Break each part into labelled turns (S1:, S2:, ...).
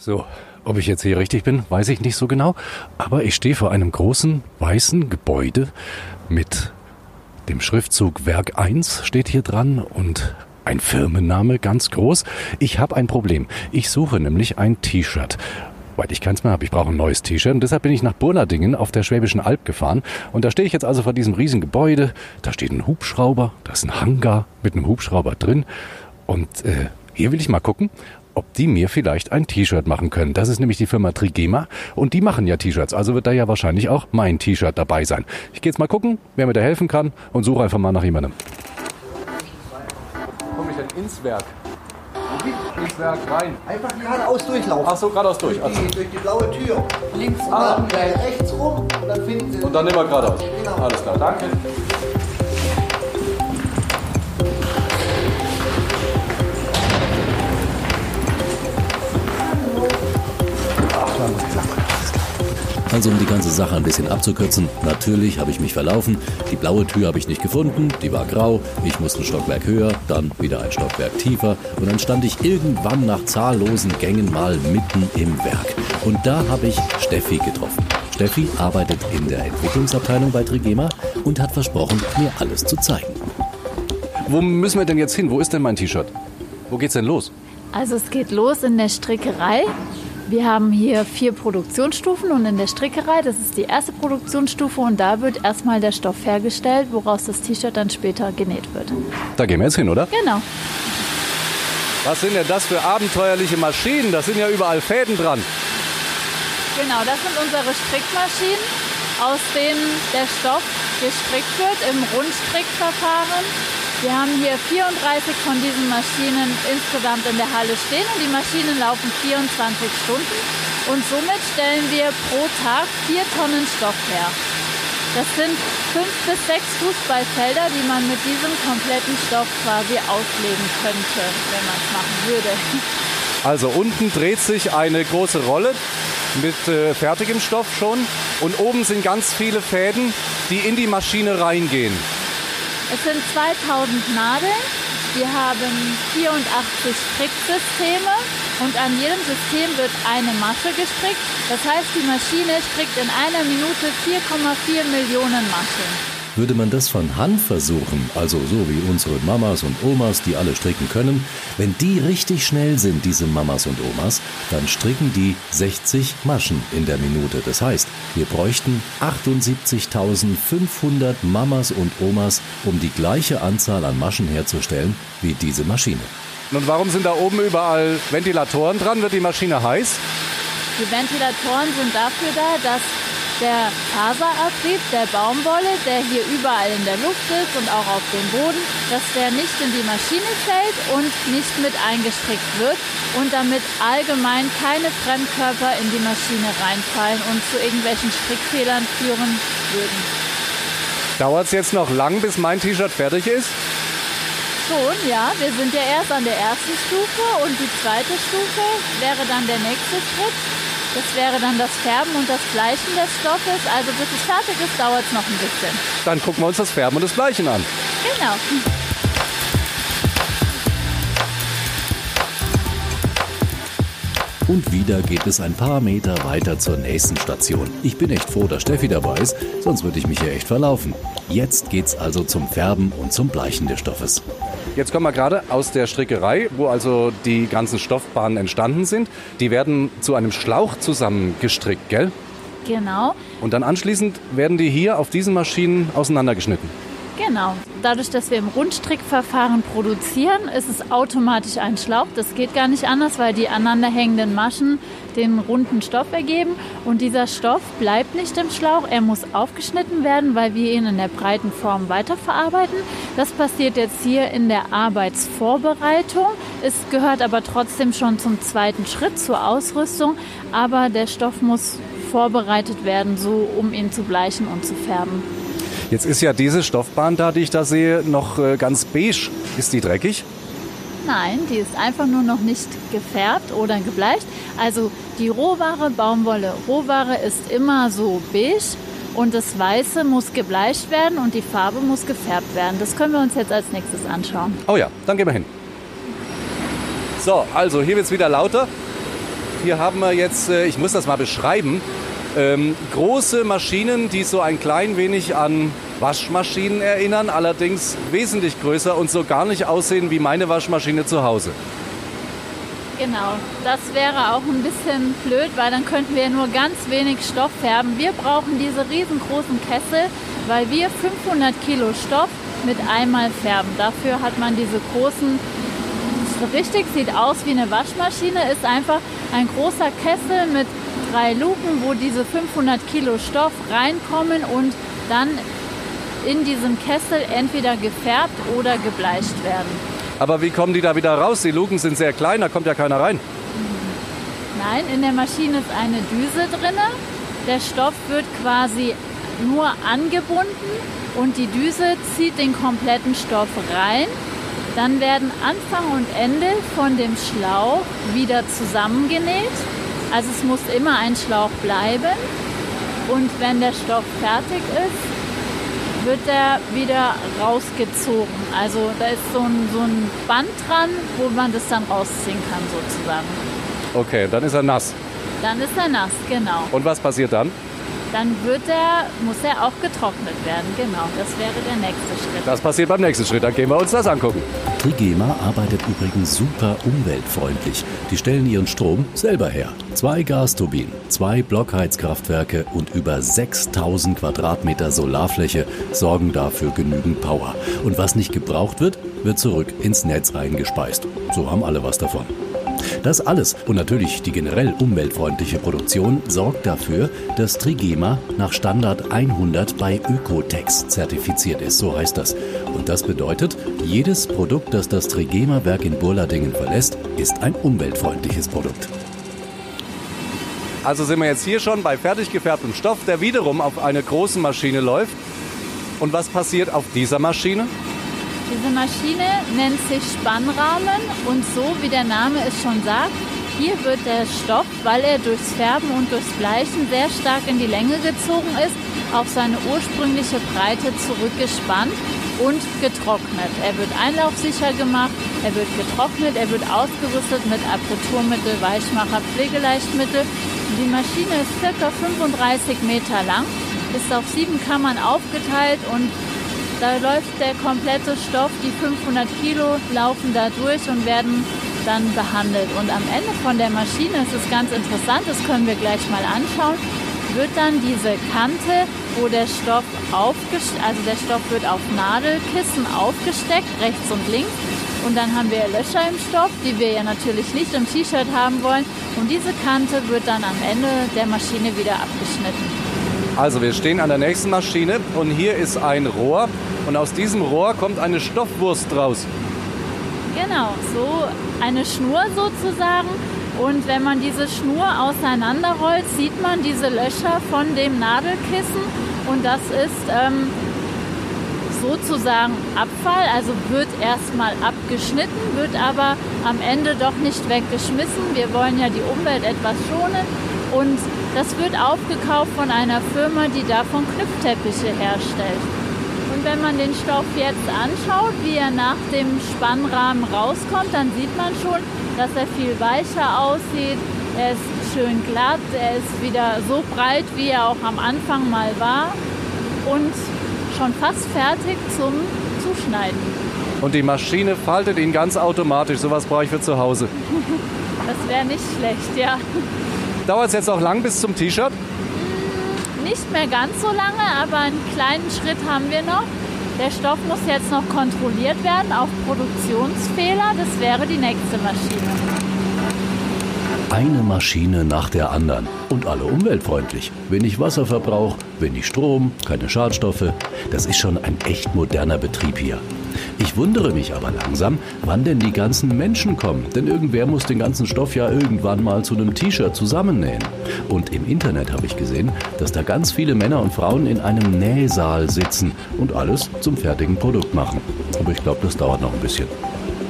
S1: So, ob ich jetzt hier richtig bin, weiß ich nicht so genau. Aber ich stehe vor einem großen weißen Gebäude mit dem Schriftzug Werk 1 steht hier dran und ein Firmenname ganz groß. Ich habe ein Problem. Ich suche nämlich ein T-Shirt. Weil ich keins mehr habe. Ich brauche ein neues T-Shirt. Und deshalb bin ich nach Burnerdingen auf der Schwäbischen Alb gefahren. Und da stehe ich jetzt also vor diesem riesen Gebäude. Da steht ein Hubschrauber. Da ist ein Hangar mit einem Hubschrauber drin. Und äh, hier will ich mal gucken, ob die mir vielleicht ein T-Shirt machen können. Das ist nämlich die Firma Trigema und die machen ja T-Shirts. Also wird da ja wahrscheinlich auch mein T-Shirt dabei sein. Ich gehe jetzt mal gucken, wer mir da helfen kann und suche einfach mal nach jemandem. Komme ich denn ins Werk? Ins Werk rein.
S2: Einfach geradeaus durchlaufen.
S1: Ach so, geradeaus durch.
S2: Durch die, durch die blaue Tür. Links
S1: Ah.
S2: und dann rechts rum und dann finden Sie.
S1: Und dann immer geradeaus.
S2: Genau.
S1: Alles klar, danke.
S3: Also um die ganze Sache ein bisschen abzukürzen, natürlich habe ich mich verlaufen. Die blaue Tür habe ich nicht gefunden, die war grau. Ich musste ein Stockwerk höher, dann wieder ein Stockwerk tiefer und dann stand ich irgendwann nach zahllosen Gängen mal mitten im Werk. Und da habe ich Steffi getroffen. Steffi arbeitet in der Entwicklungsabteilung bei Trigema und hat versprochen, mir alles zu zeigen.
S1: Wo müssen wir denn jetzt hin? Wo ist denn mein T-Shirt? Wo geht's denn los?
S4: Also es geht los in der Strickerei. Wir haben hier vier Produktionsstufen und in der Strickerei, das ist die erste Produktionsstufe und da wird erstmal der Stoff hergestellt, woraus das T-Shirt dann später genäht wird.
S1: Da gehen wir jetzt hin, oder?
S4: Genau.
S1: Was sind denn das für abenteuerliche Maschinen? Da sind ja überall Fäden dran.
S4: Genau, das sind unsere Strickmaschinen, aus denen der Stoff gestrickt wird im Rundstrickverfahren. Wir haben hier 34 von diesen Maschinen insgesamt in der Halle stehen und die Maschinen laufen 24 Stunden und somit stellen wir pro Tag 4 Tonnen Stoff her. Das sind fünf bis sechs Fußballfelder, die man mit diesem kompletten Stoff quasi auslegen könnte, wenn man es machen würde.
S1: Also unten dreht sich eine große Rolle mit äh, fertigem Stoff schon und oben sind ganz viele Fäden, die in die Maschine reingehen.
S4: Es sind 2000 Nadeln. Wir haben 84 Stricksysteme und an jedem System wird eine Masche gestrickt. Das heißt, die Maschine strickt in einer Minute 4,4 Millionen Maschen.
S3: Würde man das von Hand versuchen, also so wie unsere Mamas und Omas, die alle stricken können, wenn die richtig schnell sind, diese Mamas und Omas, dann stricken die 60 Maschen in der Minute. Das heißt, wir bräuchten 78.500 Mamas und Omas, um die gleiche Anzahl an Maschen herzustellen wie diese Maschine.
S1: Und warum sind da oben überall Ventilatoren dran? Wird die Maschine heiß?
S4: Die Ventilatoren sind dafür da, dass der Faserabrieb der Baumwolle, der hier überall in der Luft ist und auch auf dem Boden, dass der nicht in die Maschine fällt und nicht mit eingestrickt wird und damit allgemein keine Fremdkörper in die Maschine reinfallen und zu irgendwelchen Strickfehlern führen würden.
S1: Dauert es jetzt noch lang, bis mein T-Shirt fertig ist?
S4: Schon, ja, wir sind ja erst an der ersten Stufe und die zweite Stufe wäre dann der nächste Schritt. Das wäre dann das Färben und das Bleichen des Stoffes. Also bis es fertig ist, dauert es noch ein bisschen.
S1: Dann gucken wir uns das Färben und das Bleichen an.
S4: Genau.
S3: Und wieder geht es ein paar Meter weiter zur nächsten Station. Ich bin echt froh, dass Steffi dabei ist, sonst würde ich mich hier echt verlaufen. Jetzt geht's also zum Färben und zum Bleichen des Stoffes.
S1: Jetzt kommen wir gerade aus der Strickerei, wo also die ganzen Stoffbahnen entstanden sind. Die werden zu einem Schlauch zusammengestrickt, gell?
S4: Genau,
S1: Und dann anschließend werden die hier auf diesen Maschinen auseinandergeschnitten.
S4: Genau. Dadurch, dass wir im Rundstrickverfahren produzieren, ist es automatisch ein Schlauch. Das geht gar nicht anders, weil die aneinanderhängenden Maschen den runden Stoff ergeben. Und dieser Stoff bleibt nicht im Schlauch. Er muss aufgeschnitten werden, weil wir ihn in der breiten Form weiterverarbeiten. Das passiert jetzt hier in der Arbeitsvorbereitung. Es gehört aber trotzdem schon zum zweiten Schritt, zur Ausrüstung. Aber der Stoff muss vorbereitet werden, so um ihn zu bleichen und zu färben.
S1: Jetzt ist ja diese Stoffbahn da, die ich da sehe, noch äh, ganz beige. Ist die dreckig?
S4: Nein, die ist einfach nur noch nicht gefärbt oder gebleicht. Also die Rohware, Baumwolle, Rohware ist immer so beige und das Weiße muss gebleicht werden und die Farbe muss gefärbt werden. Das können wir uns jetzt als nächstes anschauen.
S1: Oh ja, dann gehen wir hin. So, also hier wird es wieder lauter. hier haben wir jetzt, äh, ich muss das mal beschreiben, ähm, große Maschinen, die so ein klein wenig an Waschmaschinen erinnern, allerdings wesentlich größer und so gar nicht aussehen wie meine Waschmaschine zu Hause.
S4: Genau, das wäre auch ein bisschen blöd, weil dann könnten wir nur ganz wenig Stoff färben. Wir brauchen diese riesengroßen Kessel, weil wir 500 Kilo Stoff mit einmal färben. Dafür hat man diese großen, richtig sieht aus wie eine Waschmaschine, ist einfach ein großer Kessel mit drei Luken, wo diese 500 Kilo Stoff reinkommen und dann in diesem Kessel entweder gefärbt oder gebleicht werden.
S1: Aber wie kommen die da wieder raus? Die Luken sind sehr klein, da kommt ja keiner rein.
S4: Nein, in der Maschine ist eine Düse drin. Der Stoff wird quasi nur angebunden und die Düse zieht den kompletten Stoff rein. Dann werden Anfang und Ende von dem Schlauch wieder zusammengenäht. Also es muss immer ein Schlauch bleiben. Und wenn der Stoff fertig ist, wird er wieder rausgezogen. Also da ist so ein, so ein Band dran, wo man das dann rausziehen kann sozusagen.
S1: Okay, dann ist er nass.
S4: Dann ist er nass, genau.
S1: Und was passiert dann?
S4: Dann wird er, muss er auch getrocknet werden, genau. Das wäre der nächste Schritt.
S1: Das passiert beim nächsten Schritt, dann gehen wir uns das angucken.
S3: Trigema arbeitet übrigens super umweltfreundlich. Die stellen ihren Strom selber her. Zwei Gasturbinen, zwei Blockheizkraftwerke und über 6000 Quadratmeter Solarfläche sorgen dafür genügend Power. Und was nicht gebraucht wird, wird zurück ins Netz eingespeist. So haben alle was davon. Das alles und natürlich die generell umweltfreundliche Produktion sorgt dafür, dass Trigema nach Standard 100 bei Ökotex zertifiziert ist, so heißt das. Und das bedeutet, jedes Produkt, das das Trigema-Werk in Burladingen verlässt, ist ein umweltfreundliches Produkt.
S1: Also sind wir jetzt hier schon bei fertig gefärbtem Stoff, der wiederum auf eine große Maschine läuft. Und was passiert auf dieser Maschine?
S4: Diese Maschine nennt sich Spannrahmen und so wie der Name es schon sagt, hier wird der Stoff, weil er durchs Färben und durchs Bleichen sehr stark in die Länge gezogen ist, auf seine ursprüngliche Breite zurückgespannt und getrocknet. Er wird einlaufsicher gemacht, er wird getrocknet, er wird ausgerüstet mit Aperturmittel, Weichmacher, Pflegeleichtmittel. Die Maschine ist ca. 35 Meter lang, ist auf sieben Kammern aufgeteilt und da läuft der komplette Stoff, die 500 Kilo laufen da durch und werden dann behandelt. Und am Ende von der Maschine, das ist ganz interessant, das können wir gleich mal anschauen, wird dann diese Kante, wo der Stoff aufgesteckt, also der Stoff wird auf Nadelkissen aufgesteckt, rechts und links. Und dann haben wir Löcher im Stoff, die wir ja natürlich nicht im T-Shirt haben wollen. Und diese Kante wird dann am Ende der Maschine wieder abgeschnitten.
S1: Also wir stehen an der nächsten Maschine und hier ist ein Rohr und aus diesem Rohr kommt eine Stoffwurst raus.
S4: Genau, so eine Schnur sozusagen. Und wenn man diese Schnur auseinanderrollt, sieht man diese Löcher von dem Nadelkissen. Und das ist ähm, sozusagen Abfall, also wird erstmal abgeschnitten, wird aber am Ende doch nicht weggeschmissen. Wir wollen ja die Umwelt etwas schonen. Und das wird aufgekauft von einer Firma, die davon Knüpfteppiche herstellt. Und wenn man den Stoff jetzt anschaut, wie er nach dem Spannrahmen rauskommt, dann sieht man schon, dass er viel weicher aussieht. Er ist schön glatt, er ist wieder so breit, wie er auch am Anfang mal war und schon fast fertig zum Zuschneiden.
S1: Und die Maschine faltet ihn ganz automatisch. Sowas brauche ich für zu Hause.
S4: Das wäre nicht schlecht, ja.
S1: Dauert es jetzt auch lang bis zum T-Shirt?
S4: Nicht mehr ganz so lange, aber einen kleinen Schritt haben wir noch. Der Stoff muss jetzt noch kontrolliert werden auf Produktionsfehler. Das wäre die nächste Maschine.
S3: Eine Maschine nach der anderen und alle umweltfreundlich. Wenig Wasserverbrauch, wenig Strom, keine Schadstoffe. Das ist schon ein echt moderner Betrieb hier. Ich wundere mich aber langsam, wann denn die ganzen Menschen kommen, denn irgendwer muss den ganzen Stoff ja irgendwann mal zu einem T-Shirt zusammennähen. Und im Internet habe ich gesehen, dass da ganz viele Männer und Frauen in einem Nähsaal sitzen und alles zum fertigen Produkt machen. Aber ich glaube, das dauert noch ein bisschen.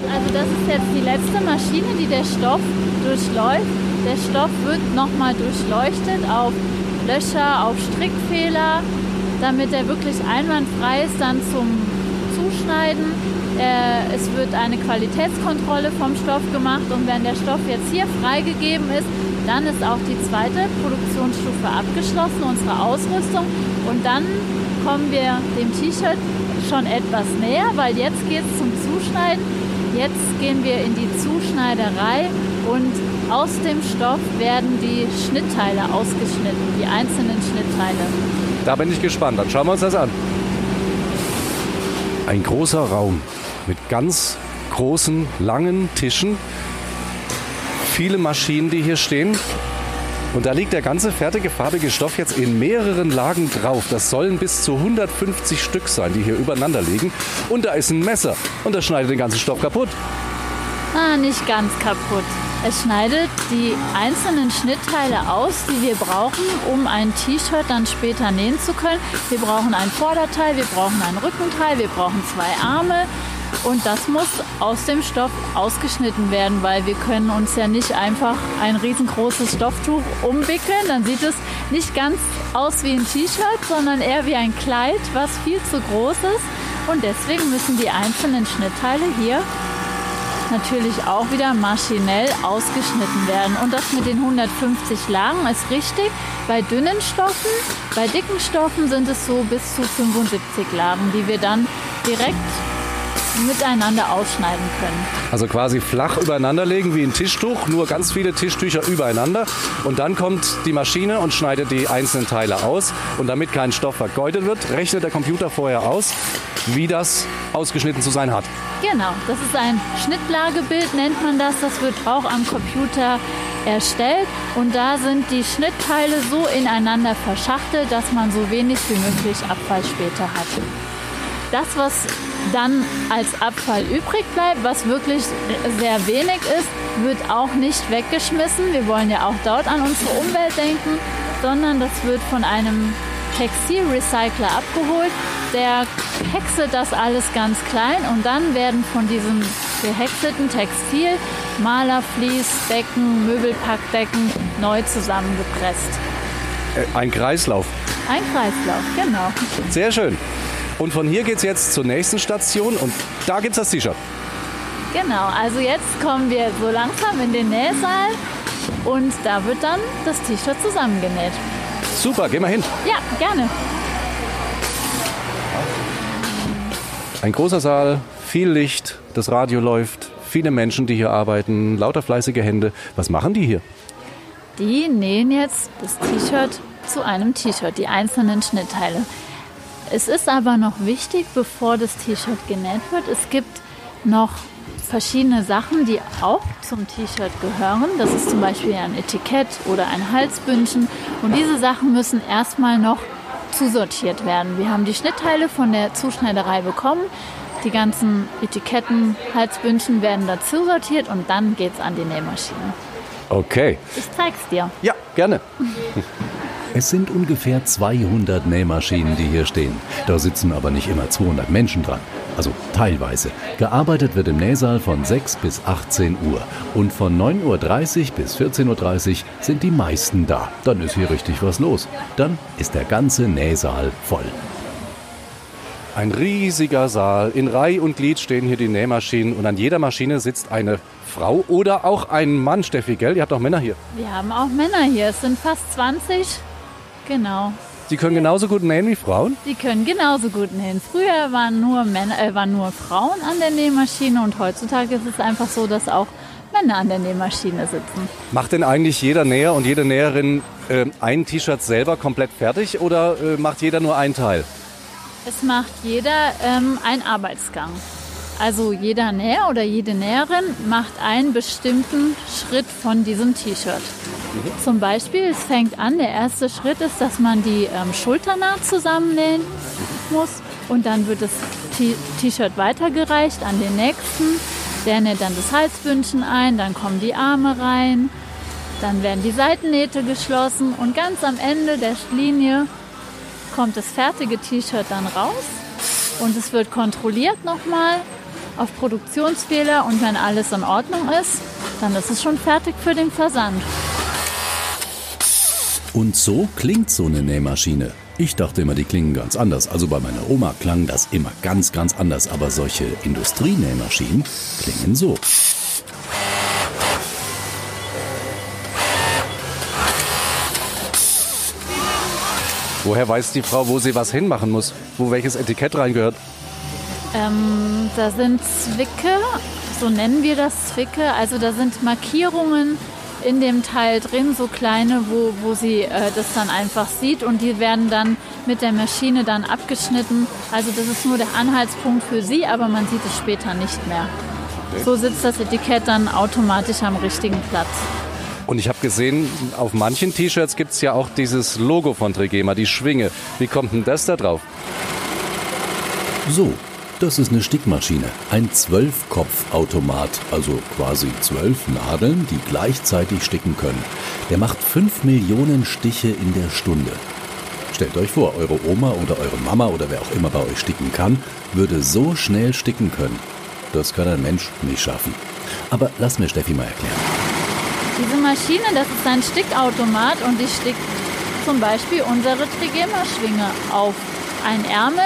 S4: Also das ist jetzt die letzte Maschine, die der Stoff durchläuft. Der Stoff wird nochmal durchleuchtet auf Löcher, auf Strickfehler, damit er wirklich einwandfrei ist dann zum zuschneiden. Äh, es wird eine Qualitätskontrolle vom Stoff gemacht und wenn der Stoff jetzt hier freigegeben ist, Dann ist auch die zweite Produktionsstufe abgeschlossen, unsere Ausrüstung. Und dann kommen wir dem T-Shirt schon etwas näher, weil jetzt geht es zum Zuschneiden. Jetzt gehen wir in die Zuschneiderei und aus dem Stoff werden die Schnittteile ausgeschnitten, die einzelnen Schnittteile.
S1: Da bin ich gespannt. Dann schauen wir uns das an. Ein großer Raum mit ganz großen, langen Tischen. Viele Maschinen, die hier stehen. Und da liegt der ganze fertige farbige Stoff jetzt in mehreren Lagen drauf. Das sollen bis zu 150 Stück sein, die hier übereinander liegen. Und da ist ein Messer und das schneidet den ganzen Stoff kaputt.
S4: Ah, nicht ganz kaputt. Es schneidet die einzelnen Schnittteile aus, die wir brauchen, um ein T-Shirt dann später nähen zu können. Wir brauchen ein Vorderteil, wir brauchen ein Rückenteil, wir brauchen zwei Arme, und das muss aus dem Stoff ausgeschnitten werden, weil wir können uns ja nicht einfach ein riesengroßes Stofftuch umwickeln. Dann sieht es nicht ganz aus wie ein T-Shirt, sondern eher wie ein Kleid, was viel zu groß ist. Und deswegen müssen die einzelnen Schnittteile hier natürlich auch wieder maschinell ausgeschnitten werden. Und das mit den 150 Lagen ist richtig. Bei dünnen Stoffen, bei dicken Stoffen sind es so bis zu 75 Lagen, die wir dann direkt miteinander ausschneiden können.
S1: Also quasi flach übereinander legen wie ein Tischtuch, nur ganz viele Tischtücher übereinander. Und dann kommt die Maschine und schneidet die einzelnen Teile aus. Und damit kein Stoff vergeudet wird, rechnet der Computer vorher aus, wie das ausgeschnitten zu sein hat.
S4: Genau, das ist ein Schnittlagebild, nennt man das. Das wird auch am Computer erstellt und da sind die Schnittteile so ineinander verschachtelt, dass man so wenig wie möglich Abfall später hat. Das, was dann als Abfall übrig bleibt, was wirklich sehr wenig ist, wird auch nicht weggeschmissen. Wir wollen ja auch dort an unsere Umwelt denken, sondern das wird von einem Textilrecycler abgeholt. Der häckselt das alles ganz klein und dann werden von diesem gehäckselten Textil Malerflies, Decken, Möbelpackdecken neu zusammengepresst.
S1: Äh, ein Kreislauf.
S4: Ein Kreislauf, genau.
S1: Sehr schön. Und von hier geht es jetzt zur nächsten Station und da gibt es das T-Shirt.
S4: Genau, also jetzt kommen wir so langsam in den Nähsaal und da wird dann das T-Shirt zusammengenäht.
S1: Super, geh mal hin.
S4: Ja, gerne.
S1: Ein großer Saal, viel Licht, das Radio läuft, viele Menschen, die hier arbeiten, lauter fleißige Hände. Was machen die hier?
S4: Die nähen jetzt das T-Shirt zu einem T-Shirt, die einzelnen Schnittteile. Es ist aber noch wichtig, bevor das T-Shirt genäht wird, es gibt noch verschiedene Sachen, die auch zum T-Shirt gehören. Das ist zum Beispiel ein Etikett oder ein Halsbündchen. Und diese Sachen müssen erstmal noch zusortiert werden. Wir haben die Schnittteile von der Zuschneiderei bekommen. Die ganzen Etiketten, Halsbündchen werden dazu sortiert und dann geht es an die Nähmaschine.
S1: Okay.
S4: Ich zeig's dir.
S1: Ja, gerne.
S3: Es sind ungefähr 200 Nähmaschinen, die hier stehen. Da sitzen aber nicht immer 200 Menschen dran. Also teilweise. Gearbeitet wird im Nähsaal von 6 bis 18 Uhr. Und von 9.30 Uhr bis 14.30 Uhr sind die meisten da. Dann ist hier richtig was los. Dann ist der ganze Nähsaal voll.
S1: Ein riesiger Saal. In Reihe und Glied stehen hier die Nähmaschinen und an jeder Maschine sitzt eine Frau oder auch ein Mann, Steffi, gell? Ihr habt auch Männer hier.
S4: Wir haben auch Männer hier. Es sind fast 20 Genau.
S1: Die können genauso gut nähen wie Frauen?
S4: Die können genauso gut nähen. Früher waren nur, Männer, äh, waren nur Frauen an der Nähmaschine und heutzutage ist es einfach so, dass auch Männer an der Nähmaschine sitzen.
S1: Macht denn eigentlich jeder Näher und jede Näherin äh, ein T-Shirt selber komplett fertig oder äh, macht jeder nur einen Teil?
S4: Es macht jeder ähm, einen Arbeitsgang. Also jeder Näher oder jede Näherin macht einen bestimmten Schritt von diesem T-Shirt. Zum Beispiel, es fängt an, der erste Schritt ist, dass man die ähm, Schulternaht zusammennähen muss und dann wird das T-Shirt weitergereicht an den nächsten. Der näht dann das Halsbündchen ein, dann kommen die Arme rein, dann werden die Seitennähte geschlossen und ganz am Ende der Linie kommt das fertige T-Shirt dann raus und es wird kontrolliert nochmal auf Produktionsfehler und wenn alles in Ordnung ist, dann ist es schon fertig für den Versand.
S3: Und so klingt so eine Nähmaschine. Ich dachte immer, die klingen ganz anders. Also bei meiner Oma klang das immer ganz, ganz anders. Aber solche Industrienähmaschinen klingen so.
S1: Woher weiß die Frau, wo sie was hinmachen muss? Wo welches Etikett reingehört?
S4: Ähm, da sind Zwicke, so nennen wir das Zwicke. Also da sind Markierungen in dem Teil drin, so kleine, wo, wo sie äh, das dann einfach sieht und die werden dann mit der Maschine dann abgeschnitten. Also das ist nur der Anhaltspunkt für sie, aber man sieht es später nicht mehr. So sitzt das Etikett dann automatisch am richtigen Platz.
S1: Und ich habe gesehen, auf manchen T-Shirts gibt es ja auch dieses Logo von Trigema, die Schwinge. Wie kommt denn das da drauf?
S3: So, das ist eine Stickmaschine. Ein Zwölfkopfautomat, also quasi zwölf Nadeln, die gleichzeitig sticken können. Der macht fünf Millionen Stiche in der Stunde. Stellt euch vor, eure Oma oder eure Mama oder wer auch immer bei euch sticken kann, würde so schnell sticken können. Das kann ein Mensch nicht schaffen. Aber lass mir Steffi mal erklären.
S4: Diese Maschine, das ist ein Stickautomat und die stickt zum Beispiel unsere Trigema-Schwinge auf ein Ärmel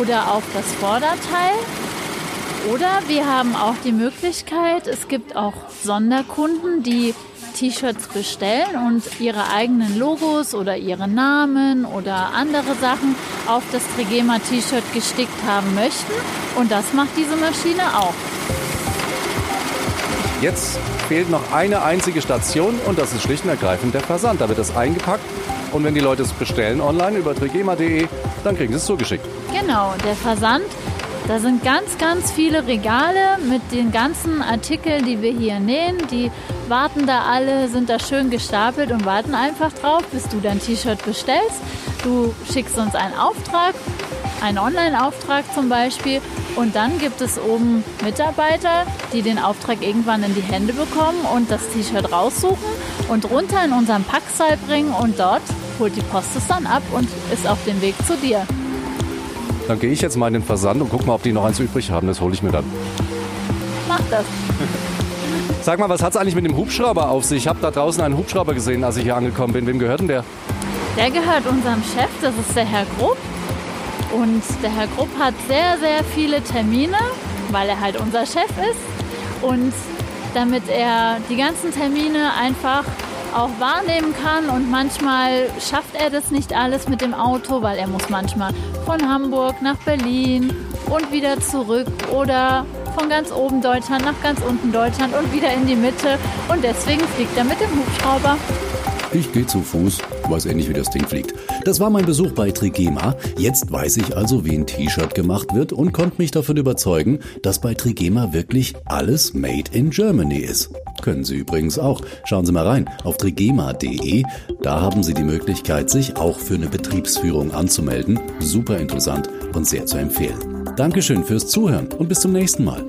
S4: oder auf das Vorderteil. Oder wir haben auch die Möglichkeit, es gibt auch Sonderkunden, die T-Shirts bestellen und ihre eigenen Logos oder ihre Namen oder andere Sachen auf das Trigema T-Shirt gestickt haben möchten. Und das macht diese Maschine auch.
S1: Jetzt fehlt noch eine einzige Station und das ist schlicht und ergreifend der Versand. Da wird es eingepackt und wenn die Leute es bestellen online über trigema.de, dann kriegen sie es zugeschickt.
S4: Genau, der Versand. Da sind ganz, ganz viele Regale mit den ganzen Artikeln, die wir hier nähen. Die warten da alle, sind da schön gestapelt und warten einfach drauf, bis du dein T-Shirt bestellst. Du schickst uns einen Auftrag, einen Online-Auftrag zum Beispiel. Und dann gibt es oben Mitarbeiter, die den Auftrag irgendwann in die Hände bekommen und das T-Shirt raussuchen und runter in unseren Packsaal bringen und dort holt die Post es dann ab und ist auf dem Weg zu dir.
S1: Dann gehe ich jetzt mal in den Versand und guck mal, ob die noch eins übrig haben. Das hole ich mir dann.
S4: Mach das.
S1: Sag mal, was hat es eigentlich mit dem Hubschrauber auf sich? Ich habe da draußen einen Hubschrauber gesehen, als ich hier angekommen bin. Wem gehört denn der?
S4: Der gehört unserem Chef, das ist der Herr Grupp. Und der Herr Grupp hat sehr, sehr viele Termine, weil er halt unser Chef ist. Und damit er die ganzen Termine einfach auch wahrnehmen kann. Und manchmal schafft er das nicht alles mit dem Auto, weil er muss manchmal von Hamburg nach Berlin und wieder zurück oder von ganz oben Deutschland nach ganz unten Deutschland und wieder in die Mitte. Und deswegen fliegt er mit dem Hubschrauber.
S3: Ich gehe zu Fuß, weiß nicht, wie das Ding fliegt. Das war mein Besuch bei Trigema. Jetzt weiß ich also, wie ein T-Shirt gemacht wird und konnte mich davon überzeugen, dass bei Trigema wirklich alles made in Germany ist. Können Sie übrigens auch. Schauen Sie mal rein auf trigema.de. Da haben Sie die Möglichkeit, sich auch für eine Betriebsführung anzumelden. Super interessant und sehr zu empfehlen. Dankeschön fürs Zuhören und bis zum nächsten Mal.